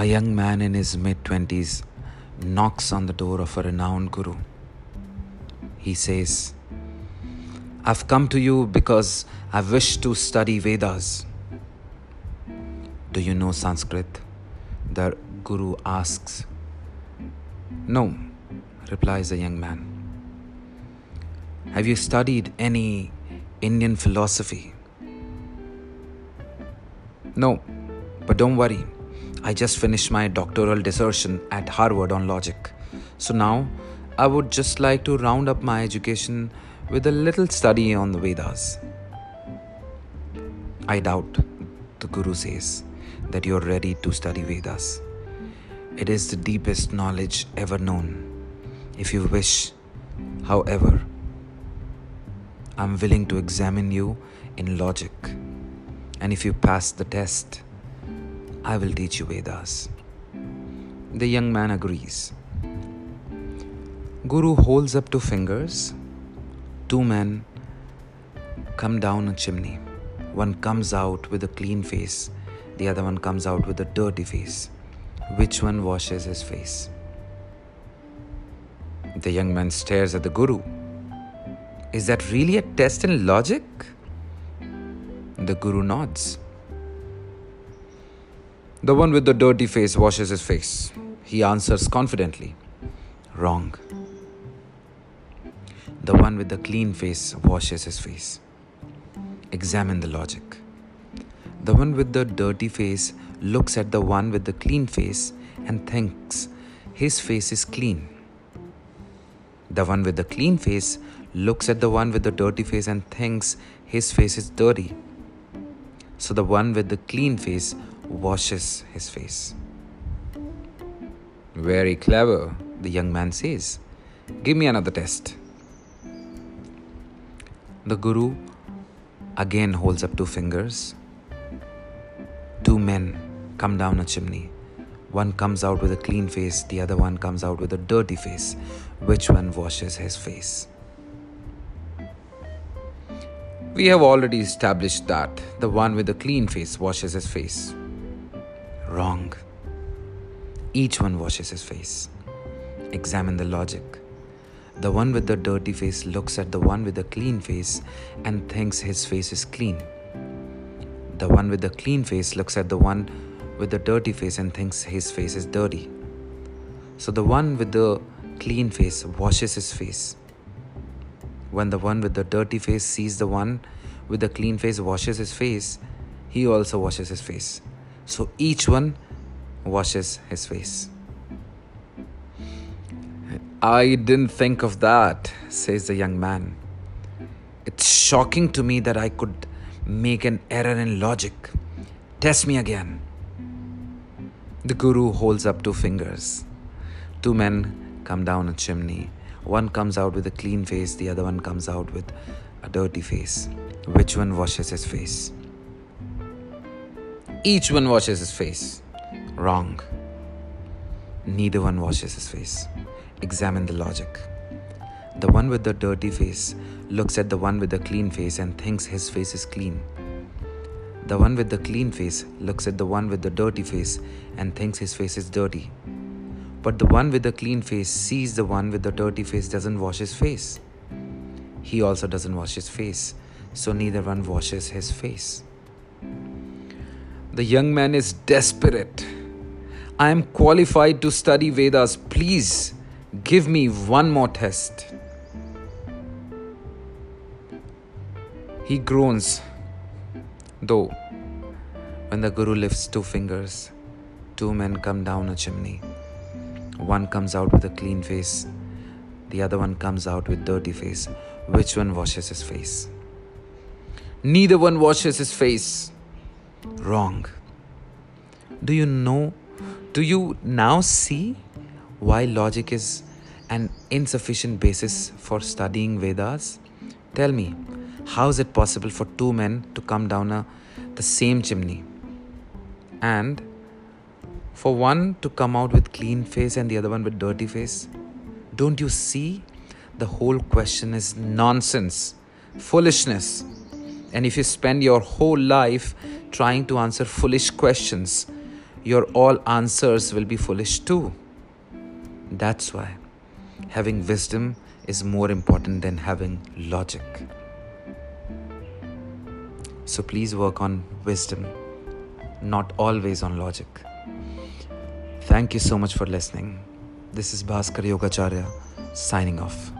A young man in his mid 20s knocks on the door of a renowned guru. He says, I've come to you because I wish to study Vedas. Do you know Sanskrit? The guru asks. No, replies the young man. Have you studied any Indian philosophy? No, but don't worry. I just finished my doctoral dissertation at Harvard on logic. So now I would just like to round up my education with a little study on the Vedas. I doubt, the Guru says, that you're ready to study Vedas. It is the deepest knowledge ever known. If you wish, however, I'm willing to examine you in logic. And if you pass the test, I will teach you Vedas. The young man agrees. Guru holds up two fingers. Two men come down a chimney. One comes out with a clean face, the other one comes out with a dirty face. Which one washes his face? The young man stares at the Guru. Is that really a test in logic? The Guru nods. The one with the dirty face washes his face. He answers confidently. Wrong. The one with the clean face washes his face. Examine the logic. The one with the dirty face looks at the one with the clean face and thinks his face is clean. The one with the clean face looks at the one with the dirty face and thinks his face is dirty. So the one with the clean face washes his face. Very clever, the young man says. Give me another test. The Guru again holds up two fingers. Two men come down a chimney. One comes out with a clean face, the other one comes out with a dirty face. Which one washes his face? We have already established that the one with the clean face washes his face. Wrong. Each one washes his face. Examine the logic. The one with the dirty face looks at the one with the clean face and thinks his face is clean. The one with the clean face looks at the one with the dirty face and thinks his face is dirty. So the one with the clean face washes his face. When the one with the dirty face sees the one with the clean face washes his face, he also washes his face. So each one washes his face. I didn't think of that, says the young man. It's shocking to me that I could make an error in logic. Test me again. The guru holds up two fingers. Two men come down a chimney. One comes out with a clean face, the other one comes out with a dirty face. Which one washes his face? Each one washes his face. Wrong. Neither one washes his face. Examine the logic. The one with the dirty face looks at the one with the clean face and thinks his face is clean. The one with the clean face looks at the one with the dirty face and thinks his face is dirty. But the one with the clean face sees the one with the dirty face doesn't wash his face. He also doesn't wash his face, so neither one washes his face. The young man is desperate. I am qualified to study Vedas. Please give me one more test. He groans, though, when the Guru lifts two fingers, two men come down a chimney. One comes out with a clean face, the other one comes out with dirty face. Which one washes his face? Neither one washes his face wrong. Do you know? Do you now see why logic is an insufficient basis for studying Vedas? Tell me, how is it possible for two men to come down a, the same chimney and for one to come out with clean face and the other one with dirty face? Don't you see? The whole question is nonsense, foolishness. And if you spend your whole life trying to answer foolish questions, your all answers will be foolish too. That's why having wisdom is more important than having logic. So please work on wisdom, not always on logic. Thank you so much for listening. This is Bhaskar Yogacharya signing off.